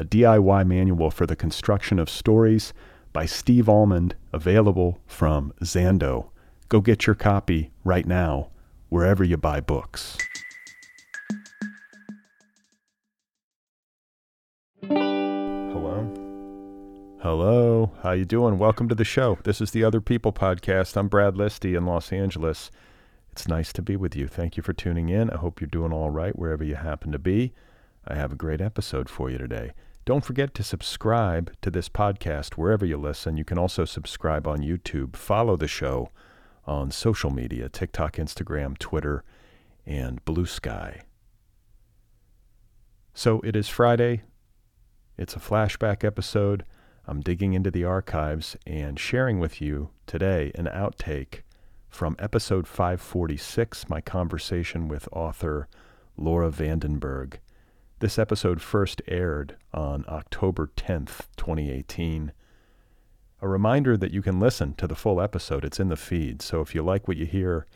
a DIY manual for the construction of stories by Steve Almond, available from Zando. Go get your copy right now, wherever you buy books. Hello. Hello. How you doing? Welcome to the show. This is the Other People podcast. I'm Brad Listi in Los Angeles. It's nice to be with you. Thank you for tuning in. I hope you're doing all right wherever you happen to be. I have a great episode for you today. Don't forget to subscribe to this podcast wherever you listen. You can also subscribe on YouTube. Follow the show on social media TikTok, Instagram, Twitter, and Blue Sky. So it is Friday. It's a flashback episode. I'm digging into the archives and sharing with you today an outtake from episode 546, my conversation with author Laura van den Berg. This episode first aired on October 10th, 2018. A reminder that you can listen to the full episode. It's in the feed. So if you like what you hear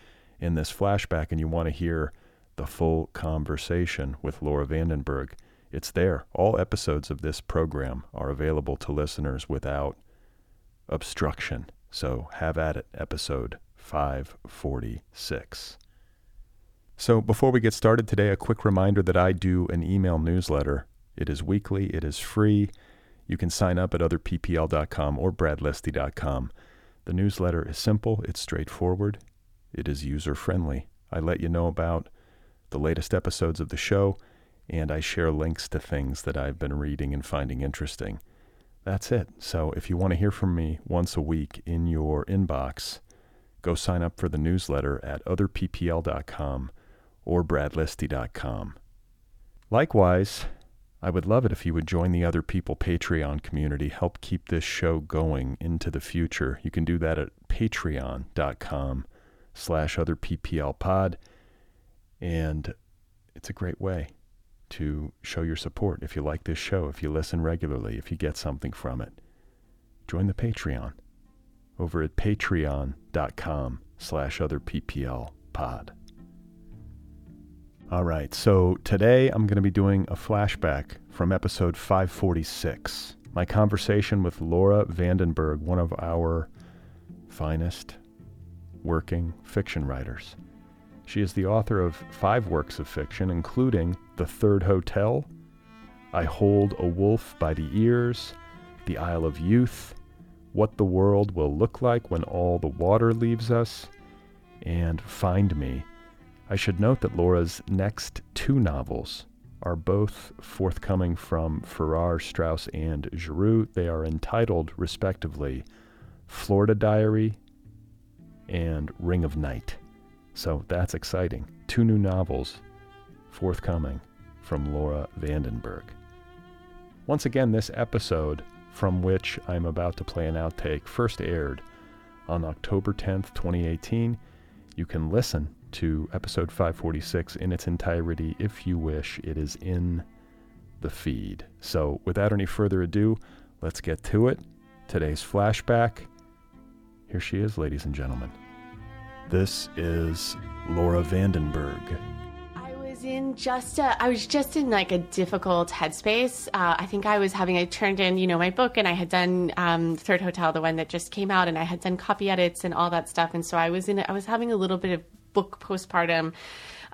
in this flashback and you want to hear the full conversation with Laura van den Berg, it's there. All episodes of this program are available to listeners without obstruction. So have at it, episode 546. So, before we get started today, a quick reminder that I do an email newsletter. It is weekly, it is free. You can sign up at otherppl.com or bradlisti.com. The newsletter is simple, it's straightforward, it is user friendly. I let you know about the latest episodes of the show, and I share links to things that I've been reading and finding interesting. That's it. So, if you want to hear from me once a week in your inbox, go sign up for the newsletter at otherppl.com or bradlisti.com. Likewise, I would love it if you would join the Other People Patreon community, help keep this show going into the future. You can do that at patreon.com slash otherpplpod, and it's a great way to show your support if you like this show, if you listen regularly, if you get something from it. Join the Patreon over at patreon.com slash otherpplpod. All right, so today I'm going to be doing a flashback from episode 546, my conversation with Laura van den Berg, one of our finest working fiction writers. She is the author of five works of fiction, including The Third Hotel, I Hold a Wolf by the Ears, The Isle of Youth, What the World Will Look Like When All the Water Leaves Us, and Find Me I should note that Laura's next two novels are both forthcoming from Farrar, Straus, and Giroux. They are entitled, respectively, Florida Diary and Ring of Night. So that's exciting. Two new novels forthcoming from Laura van den Berg. Once again, this episode, from which I'm about to play an outtake, first aired on October 10th, 2018. You can listen to episode 546 in its entirety if you wish. It is in the feed. So, without any further ado, let's get to it. Today's flashback. Here she is, ladies and gentlemen. This is Laura van den Berg. I was in just a, I was just in like a difficult headspace. Uh, I think I was having, I turned in, you know, my book and I had done um, Third Hotel, the one that just came out, and I had done copy edits and all that stuff. And so I was in, I was having a little bit of book postpartum.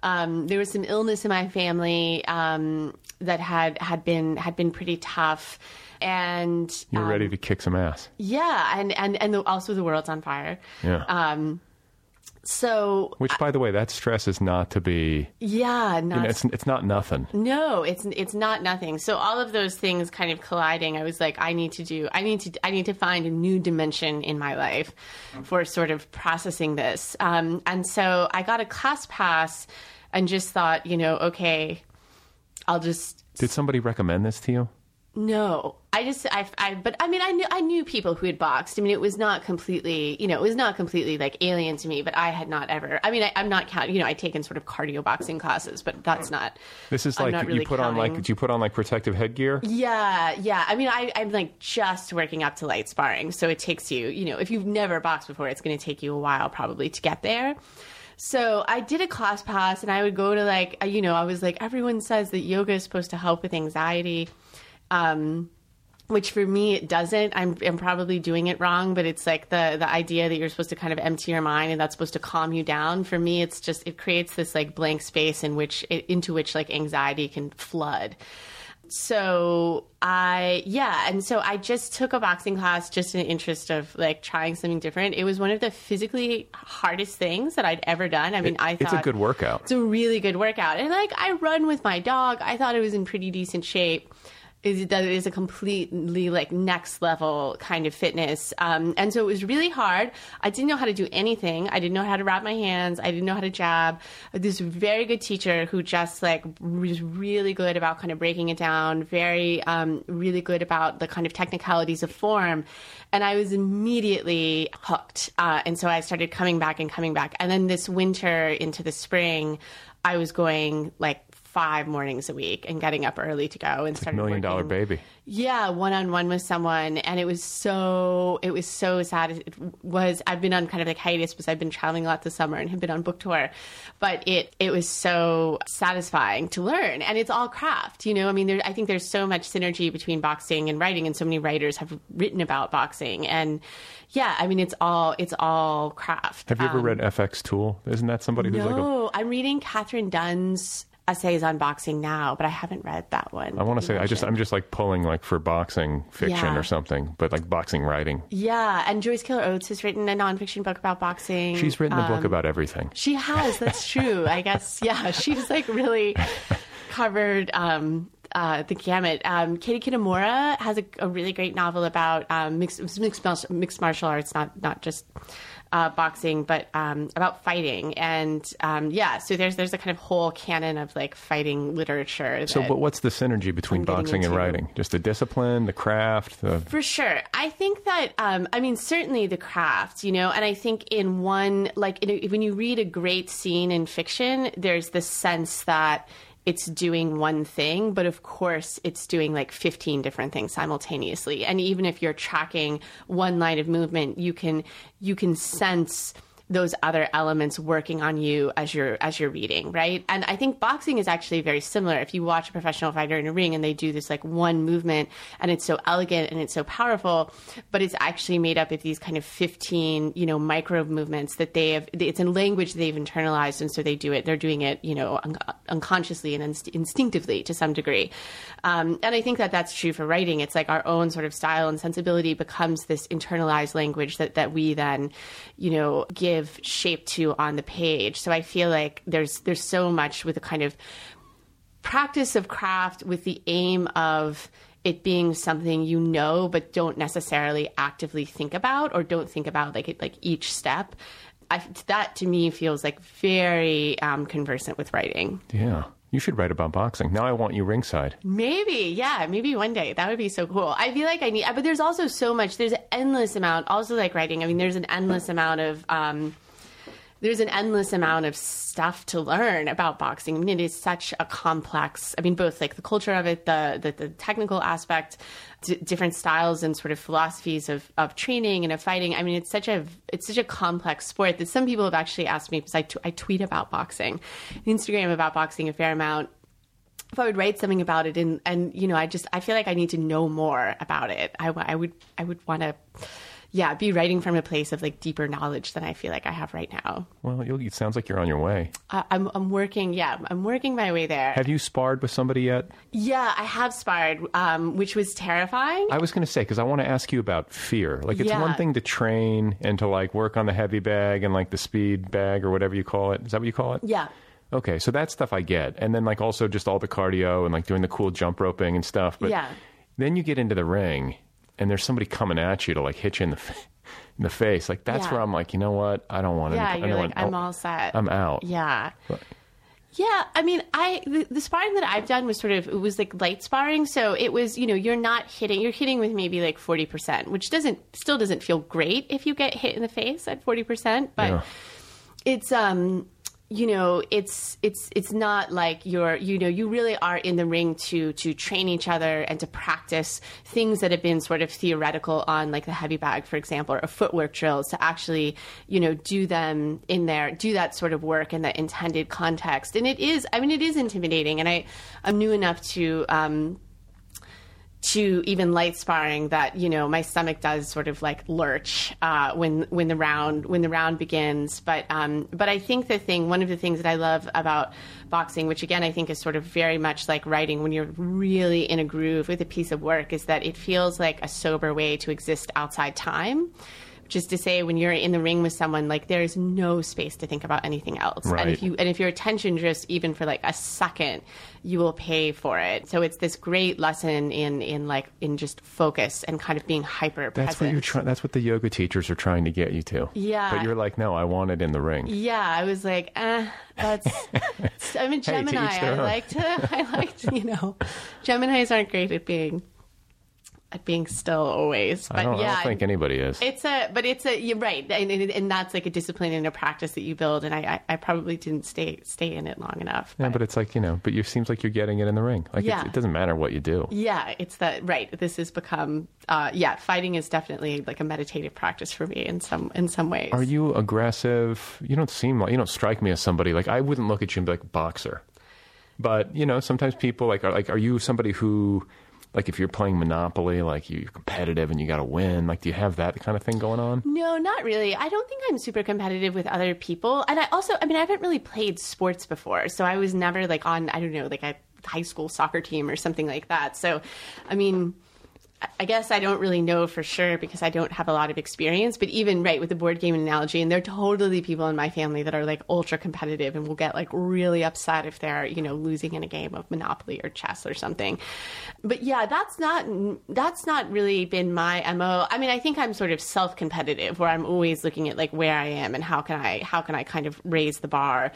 Um, there was some illness in my family um, that had had been had been pretty tough. and You're um, ready to kick some ass. yeah, and and and the, also the world's on fire. Yeah. Um, so Which, by the way, that stress is not to be. yeah, not You know, it's it's not nothing. No, it's it's not nothing. So all of those things kind of colliding, I was like, I need to do, I need to, I need to find a new dimension in my life for sort of processing this. Um, and so I got a class pass, and just thought, you know, okay, I'll just Did somebody recommend this to you? No. I just, I, I, but I mean, I knew, I knew people who had boxed. I mean, it was not completely, you know, it was not completely like alien to me. But I had not ever. I mean, I, I'm not counting. You know, I'd taken sort of cardio boxing classes, but that's not. This is like not you really put on like counting. did you put on like protective headgear? Yeah, yeah. I mean, I, I'm like just working up to light sparring, so it takes you, you know, if you've never boxed before, it's going to take you a while probably to get there. So I did a class pass, and I would go to like, you know, I was like, everyone says that yoga is supposed to help with anxiety. Um, which for me it doesn't. I'm, I'm probably doing it wrong, but it's like the the idea that you're supposed to kind of empty your mind and that's supposed to calm you down. For me, it's just it creates this like blank space in which into which like anxiety can flood. So I yeah, and so I just took a boxing class just in the interest of like trying something different. It was one of the physically hardest things that I'd ever done. I mean, I thought It's a good workout. it's a really good workout. And like I run with my dog. I thought it was in pretty decent shape. Is that it is a completely like next level kind of fitness. Um, and so it was really hard. I didn't know how to do anything. I didn't know how to wrap my hands. I didn't know how to jab. This very good teacher who just like was really good about kind of breaking it down. Very um, really good about the kind of technicalities of form. And I was immediately hooked. Uh, and so I started coming back and coming back. And then this winter into the spring, I was going like five mornings a week and getting up early to go and started Million dollar baby. yeah, one on one with someone, and it was so it was so sad. It was I've been on kind of like hiatus because I've been traveling a lot this summer and have been on book tour, but it it was so satisfying to learn, and it's all craft. You know, I mean, there, I think there's so much synergy between boxing and writing, and so many writers have written about boxing, and yeah, I mean, it's all it's all craft. Have you ever Um, read FX Toole? Isn't that somebody who's like a No, I'm reading Katherine Dunn's essays on boxing now, but I haven't read that one. I want to say I just I'm just like pulling like for boxing fiction Yeah. or something, but like boxing writing. Yeah, and Joyce Carol Oates has written a nonfiction book about boxing. She's written a book Um, about everything. She has. That's true. I guess. Yeah, she's like really covered um, uh, the gamut. Um, Katie Kitamura has a, a really great novel about um, mixed mixed, mixed martial arts, not not just. Uh, boxing, but um, about fighting, and um, yeah, so there's there's a kind of whole canon of like fighting literature. So, but what's the synergy between boxing and writing? Just the discipline, the craft, the For sure. I think that, um, I mean, certainly the craft, you know, and I think in one, like, in a, when you read a great scene in fiction, there's this sense that it's doing one thing, but of course it's doing like 15 different things simultaneously. And even if you're tracking one line of movement, you can, you can sense those other elements working on you as you're as you're reading, right? And I think boxing is actually very similar. If you watch a professional fighter in a ring and they do this like one movement and it's so elegant and it's so powerful, but it's actually made up of these kind of 15, you know, micro movements that they have it's in language they've internalized and so they do it they're doing it, you know, un- unconsciously and inst- instinctively to some degree. Um, and I think that that's true for writing. It's like our own sort of style and sensibility becomes this internalized language that that we then, you know, give shape to on the page. So I feel like there's there's so much with the kind of practice of craft with the aim of it being something you know but don't necessarily actively think about or don't think about like it, like each step. I, that to me feels like very um, conversant with writing. yeah. You should write about boxing. Now I want you ringside. Maybe, yeah, maybe one day that would be so cool. I feel like I need, but there's also so much. There's an endless amount. Also, like writing. I mean, there's an endless amount of. Um, there's an endless amount of stuff to learn about boxing. I mean, it is such a complex. I mean, both like the culture of it, the the, the technical aspect, d- different styles and sort of philosophies of, of training and of fighting. I mean, it's such a it's such a complex sport that some people have actually asked me because I, t- I tweet about boxing, Instagram about boxing a fair amount if I would write something about it and and you know I just I feel like I need to know more about it. I, I would I would want to yeah, be writing from a place of like deeper knowledge than I feel like I have right now. Well, you'll, it sounds like you're on your way. I, I'm I'm working. Yeah, I'm working my way there. Have you sparred with somebody yet? yeah, I have sparred, um, which was terrifying. I was going to say because I want to ask you about fear. Like, it's Yeah. one thing to train and to like work on the heavy bag and like the speed bag or whatever you call it. Is that what you call it? yeah. Okay, so that stuff I get, and then like also just all the cardio and like doing the cool jump roping and stuff. But Yeah. then you get into the ring, and there's somebody coming at you to like hit you in the f- in the face. Like that's Yeah. where I'm like, you know what? I don't want to. Yeah, any, you're like, want, I'm all set. I'm out. Yeah. But- Yeah, I mean, I the, the sparring that I've done was sort of it was like light sparring, so it was you know you're not hitting you're hitting with maybe like forty percent, which doesn't still doesn't feel great if you get hit in the face at forty percent, but Yeah. it's um you know it's it's it's not like you're you know you really are in the ring to to train each other and to practice things that have been sort of theoretical on like the heavy bag for example or footwork drills to actually you know do them in there do that sort of work in the intended context. And it is i mean it is intimidating and i i'm new enough to um to even light sparring that you know my stomach does sort of like lurch uh, when when the round when the round begins. But um, but I think the thing one of the things that I love about boxing, which again I think is sort of very much like writing when you're really in a groove with a piece of work, is that it feels like a sober way to exist outside time. Is to say, when you're in the ring with someone, like there is no space to think about anything else. Right. And if you and if your attention drifts even for like a second, you will pay for it. So it's this great lesson in in like in just focus and kind of being hyper That's what you're trying. That's what the yoga teachers are trying to get you to. Yeah. But you're like, no, I want it in the ring. Yeah, I was like, eh, that's. I'm a Gemini. their I like to. I like to. You know, Gemini's aren't great at being at being still always. But I don't, yeah, I don't think anybody is. It's a, but it's a. You're right, and, and, and that's like a discipline and a practice that you build. And I, I, I probably didn't stay stay in it long enough. yeah, but it's like you know. But you seems like you're getting it in the ring. Like Yeah. it doesn't matter what you do. Yeah, it's that right. This has become uh, yeah, fighting is definitely like a meditative practice for me in some in some ways. Are you aggressive? You don't seem like you don't strike me as somebody like I wouldn't look at you and be like boxer. But you know, sometimes people like are like are you somebody who like if you're playing Monopoly, like you're competitive and you got to win, like do you have that kind of thing going on? No, not really. I don't think I'm super competitive with other people. And I also, I mean, I haven't really played sports before. So I was never like on, I don't know, like a high school soccer team or something like that. So, I mean, I guess I don't really know for sure because I don't have a lot of experience. But even right with the board game analogy, and there are totally people in my family that are like ultra competitive and will get like really upset if they're you know losing in a game of Monopoly or chess or something. But yeah, that's not that's not really been my mo. I mean, I think I'm sort of self competitive, where I'm always looking at like where I am and how can I how can I kind of raise the bar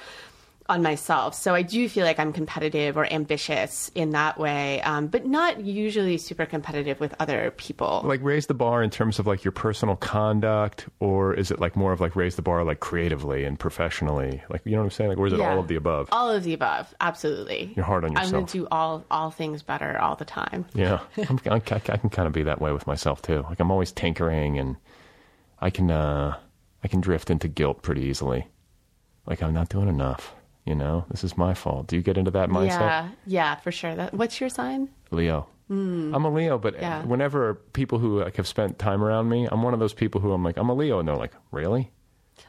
on myself. So I do feel like I'm competitive or ambitious in that way, um, but not usually super competitive with other people. Like raise the bar in terms of like your personal conduct, or is it like more of like raise the bar like creatively and professionally? Like you know what I'm saying? Like or is it Yeah. all of the above? All of the above, absolutely. You're hard on yourself. I'm gonna do all all things better all the time. Yeah, I'm, I, I can kind of be that way with myself too. Like I'm always tinkering, and I can uh, I can drift into guilt pretty easily. Like I'm not doing enough. You know, this is my fault. Do you get into that mindset? Yeah, yeah, for sure. That, what's your sign? Leo. I'm a Leo, but. Yeah. whenever people who like have spent time around me, I'm one of those people who I'm like, I'm a Leo, and they're like, really?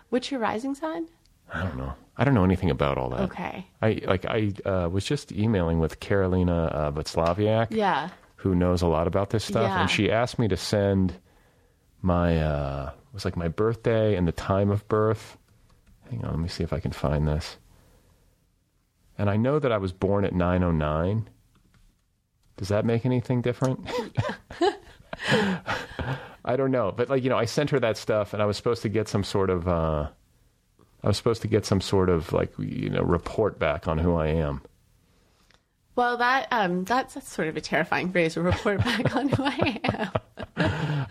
What's your rising sign? I don't know. I don't know anything about all that. Okay. I like I uh, was just emailing with Karolina uh, Waclawiak. Yeah. who knows a lot about this stuff, Yeah. and she asked me to send my uh, it was like my birthday and the time of birth. Hang on, let me see if I can find this. And I know that I was born at nine oh nine. Does that make anything different? I don't know, but like you know, I sent her that stuff, and I was supposed to get some sort of. Uh, I was supposed to get some sort of like you know report back on who I am. Well, that um, that's, that's sort of a terrifying phrase to report back on who I am.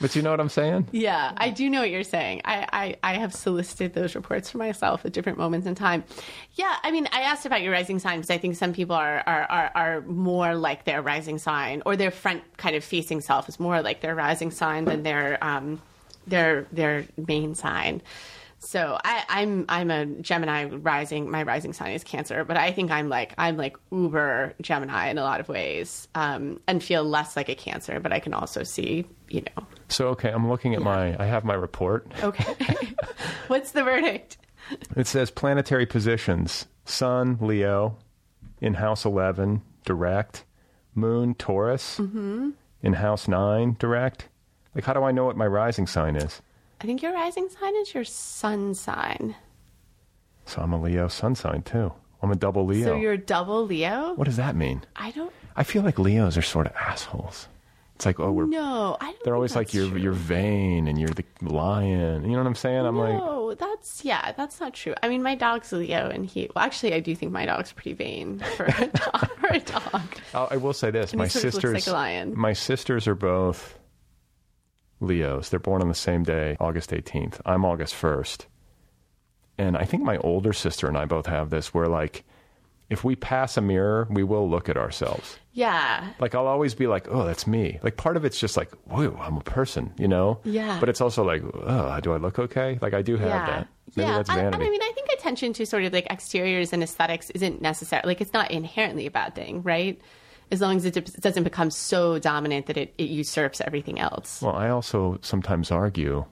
But you know what I'm saying? Yeah, I do know what you're saying. I, I, I have solicited those reports for myself at different moments in time. Yeah, I mean, I asked about your rising sign because I think some people are, are, are, are more like their rising sign or their front kind of facing self is more like their rising sign than their um, their their main sign. So I, I'm I'm a Gemini rising. My rising sign is Cancer, but I think I'm like I'm like uber Gemini in a lot of ways, um, and feel less like a Cancer. But I can also see, you know, So okay, I'm looking at my. I have my report. Okay. What's the verdict? It says planetary positions: Sun, Leo, in House 11, direct. Moon, Taurus, Mm-hmm. in House 9, direct. Like, how do I know what my rising sign is? I think your rising sign is your sun sign. So I'm a Leo sun sign too. I'm a double Leo. So you're a double Leo? what does that mean? I don't I feel like Leos are sort of assholes. It's like, oh, we're. no. I don't They're always like you're true. you're vain and you're the lion. You know what I'm saying? I'm like, no, that's yeah, that's not true. I mean, my dog's a Leo, and he. Well, actually, I do think my dog's pretty vain for a dog. for a dog. I will say this: And my he sort looks sisters, like a lion. my sisters are both Leos. They're born on the same day, August 18th. I'm August 1st, and I think my older sister and I both have this, where like, if we pass a mirror, we will look at ourselves. Yeah, Like I'll always be like, "Oh, that's me." Like part of it's just like, "Whoa, I'm a person," you know. Yeah. But it's also like, "Oh, do I look okay?" Like I do have yeah, that. Maybe yeah. that's vanity. And I mean, I think attention to sort of like exteriors and aesthetics isn't necessary. Like, it's not inherently a bad thing, right? As long as it doesn't become so dominant that it, it usurps everything else. Well, I also sometimes argue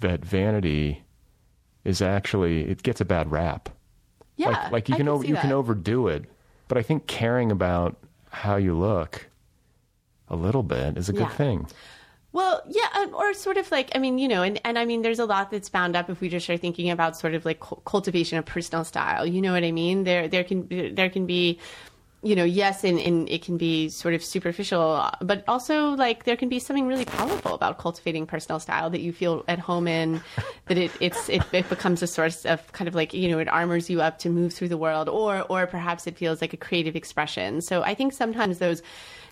that vanity is actually it gets a bad rap. Yeah, like, like you can, over, see you can overdo it, but I think caring about how you look a little bit is a good Yeah. thing. Well, yeah, um, or sort of like I mean, you know, and, and I mean, there's a lot that's bound up if we just are thinking about sort of like cultivation of personal style. You know what I mean? There, there can there can be, you know, yes, and, and it can be sort of superficial, but also like there can be something really powerful about cultivating personal style that you feel at home in, that it it's it, it becomes a source of kind of like you know it armors you up to move through the world, or or perhaps it feels like a creative expression. So I think sometimes those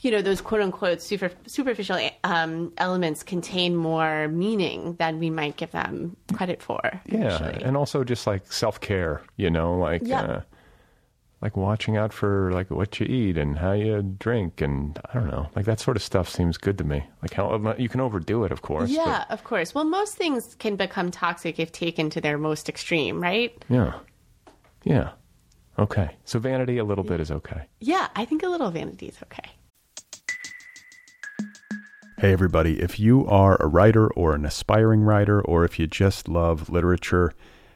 you know those quote unquote super, superficial um, elements contain more meaning than we might give them credit for. Yeah, actually. and also just like self care, you know, like Yeah. uh, like watching out for like what you eat and how you drink, and I don't know, like that sort of stuff seems good to me. Like how um, you can overdo it, of course. but- yeah, of course. Well, most things can become toxic if taken to their most extreme, right? yeah, yeah. Okay, so vanity a little bit is okay. Yeah, I think a little vanity is okay. Hey, everybody, if you are a writer or an aspiring writer, or if you just love literature,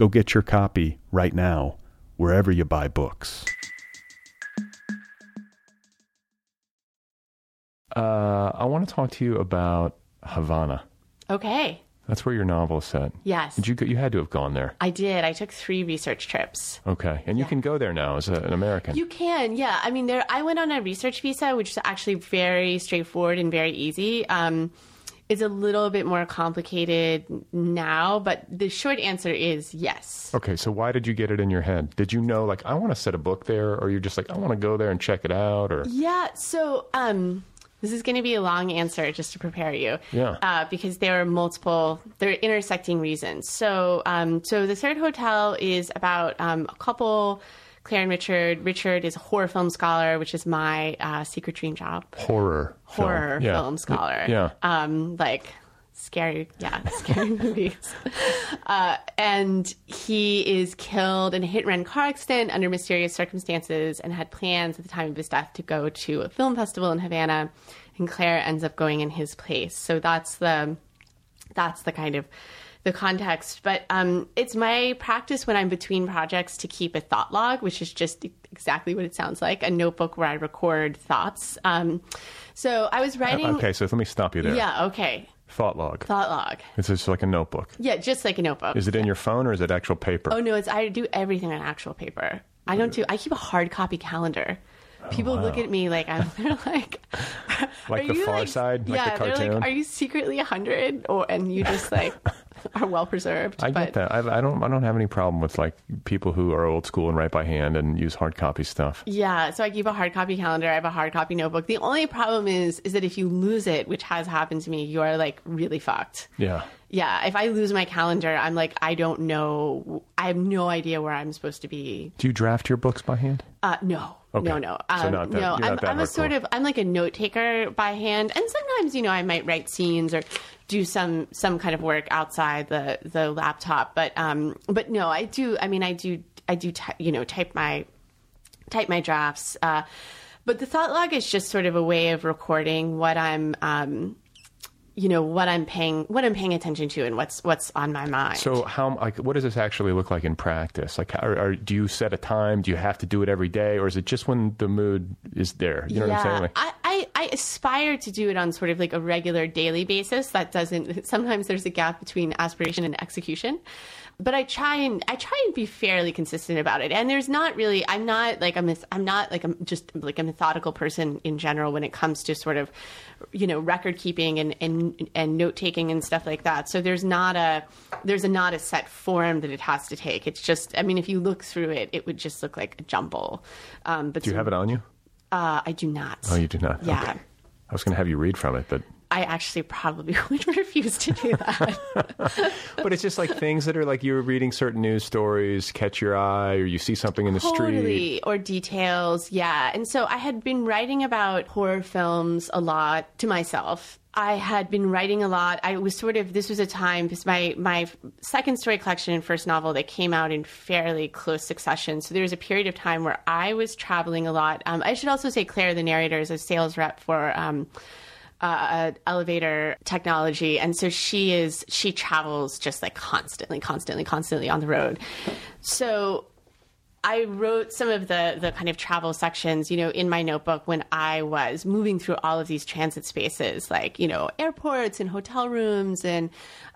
Go get your copy right now, wherever you buy books. Uh, I want to talk to you about Havana. Okay. That's where your novel is set. Yes. Did you go, you had to have gone there. I did. I took three research trips. Okay. And you can go there now as a, an American. You can, yeah. I mean, there. I went on a research visa, which is actually very straightforward and very easy. Um, it's a little bit more complicated now, but the short answer is yes. Okay, so why did you get it in your head? Did you know, like, I want to set a book there, or you're just like, I want to go there and check it out, or Yeah. So, um, this is going to be a long answer just to prepare you. Yeah. Uh, because there are multiple, there are intersecting reasons. So, um, so the third hotel is about um, a couple, Claire and Richard. Richard is a horror film scholar, which is my uh, secret dream job. horror, film. Horror Yeah. film scholar. Yeah. Um, like scary, yeah, scary movies. Uh, and he is killed in a hit and run car accident under mysterious circumstances and had plans at the time of his death to go to a film festival in Havana. And Claire ends up going in his place. So that's the that's the kind of the context. But um, it's my practice when I'm between projects to keep a thought log, which is just exactly what it sounds like a notebook where I record thoughts. Um, so I was writing. Okay, so let me stop you there. Yeah, okay. Thought log. Thought log. It's just like a notebook. Yeah, just like a notebook. Is it in your phone or is it actual paper? Oh no, it's I do everything on actual paper. I don't do. I keep a hard copy calendar. People look at me like I'm. They're like, Like "Are the you, Far Side? Like yeah, the they're like, are you secretly a hundred, or and you just like are well preserved? I get that. I, I don't. I don't have any problem with like people who are old school and write by hand and use hard copy stuff. yeah, so I keep a hard copy calendar. I have a hard copy notebook. The only problem is, is that if you lose it, which has happened to me, you are like really fucked. Yeah. Yeah, if I lose my calendar, I'm like, I don't know. I have no idea where I'm supposed to be. Do you draft your books by hand? Uh, no, Okay. no, no. So Um, not that- no, I'm, I'm a sort of, I'm like a note taker by hand, and sometimes, you know, I might write scenes or do some some kind of work outside the the laptop. But um, but no, I do. I mean, I do, I do, ty- you know, type my type my drafts. Uh, but the thought log is just sort of a way of recording what I'm. Um, you know what I'm paying, what I'm paying attention to, and what's what's on my mind. So how like what does this actually look like in practice? Like, are, are, do you set a time? Do you have to do it every day, or is it just when the mood is there? You know what I'm saying? Like, I, I, I aspire to do it on sort of like a regular daily basis. That doesn't sometimes there's a gap between aspiration and execution. But I try and I try and be fairly consistent about it. And there's not really I'm not like a myth, I'm not like I'm just like a methodical person in general when it comes to sort of you know record keeping and and, and note taking and stuff like that. So there's not a there's a not a set form that it has to take. It's just I mean if you look through it, it would just look like a jumble. Um, but do you have it on you? uh, I do not. Oh, you do not. Yeah. Okay. I was going to have you read from it, but I actually probably would refuse to do that. but it's just like things that are like you're reading certain news stories, catch your eye, or you see something in the street. totally. Or details. Yeah. And so I had been writing about horror films a lot to myself. I had been writing a lot. I was sort of this was a time because my my second story collection and first novel that came out in fairly close succession. So there was a period of time where I was traveling a lot. Um, I should also say Claire, the narrator, is a sales rep for. Um, uh, elevator technology, and so she is she travels just like constantly, constantly, constantly on the road. So I wrote some of the the kind of travel sections, you know, in my notebook when I was moving through all of these transit spaces, like you know, airports and hotel rooms, and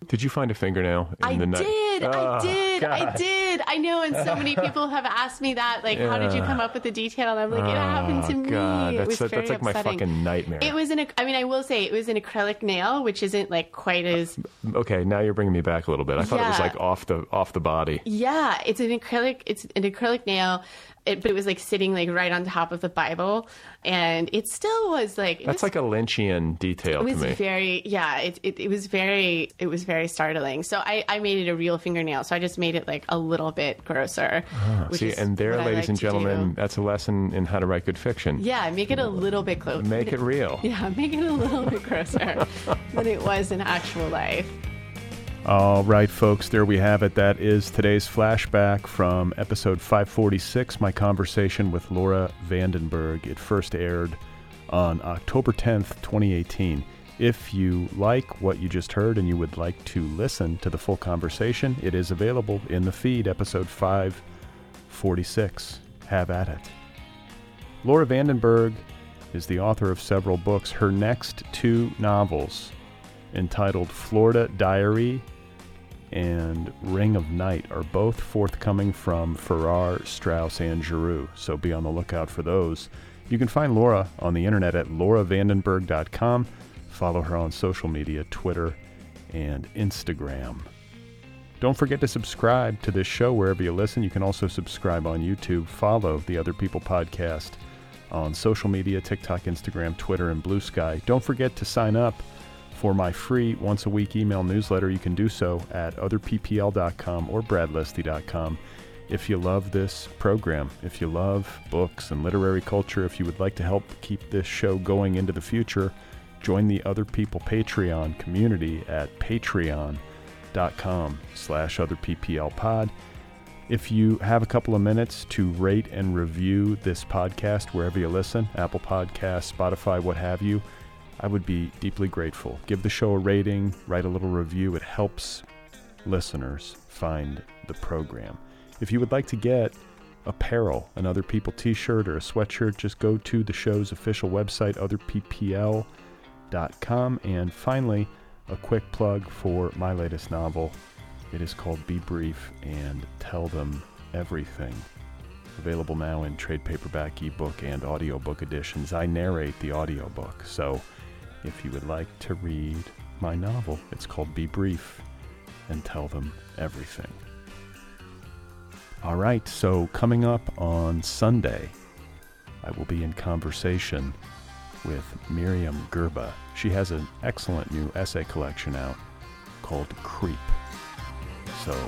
Did you find a fingernail in I the night? did, I Oh, did, I did. I know, and so many people have asked me that, like, how did you come up with the detail? And I'm like, it happened oh, to Oh, me. God, it that's was that's very like my upsetting. fucking nightmare. It was an. I mean, I will say it was an acrylic nail, which isn't like quite as. Uh, okay, now you're bringing me back a little bit. I thought it was like off the off the body. Yeah, it's an acrylic. It's an acrylic nail, it, but it was like sitting like right on top of the Bible, and it still was like. That's was, like a Lynchian detail It to was me. very yeah. It, it it was very it was very startling. So I I made it a real fingernail. So I just made it like a little bit grosser. Ah, which See, and there, ladies like and to do. gentlemen, that's a lesson in how to write good fiction. Yeah, make it a little bit closer. Make it real. Yeah, make it a little bit grosser than it was in actual life. All right, folks, there we have it. That is today's flashback from episode 546, my conversation with Laura van den Berg. It first aired on October 10th, 2018. If you like what you just heard and you would like to listen to the full conversation, it is available in the feed, episode 546. Have at it. Laura van den Berg is the author of several books. Her next two novels, entitled Florida Diary and Ring of Night are both forthcoming from Farrar, Straus, and Giroux, so be on the lookout for those. You can find Laura on the internet at lauravandenberg.com. Follow her on social media, Twitter and Instagram. Don't forget to subscribe to this show wherever you listen. You can also subscribe on YouTube. Follow the Other People podcast on social media TikTok, Instagram, Twitter, and Blue Sky. Don't forget to sign up for my free once a week email newsletter. You can do so at otherppl.com or bradlisti.com. If you love this program, if you love books and literary culture, if you would like to help keep this show going into the future, join the Other People Patreon community at patreon.com slash otherpplpod. If you have a couple of minutes to rate and review this podcast wherever you listen, Apple Podcasts, Spotify, what have you, I would be deeply grateful. Give the show a rating, write a little review. It helps listeners find the program. If you would like to get apparel, an Other People t shirt or a sweatshirt, just go to the show's official website, otherppl.com. And finally, a quick plug for my latest novel. It is called Be Brief and Tell Them Everything. Available now in trade paperback, ebook, and audiobook editions. I narrate the audiobook, so if you would like to read my novel, it's called Be Brief and Tell Them Everything. All right, so coming up on Sunday, I will be in conversation with Myriam Gurba. She has an excellent new essay collection out called Creep. So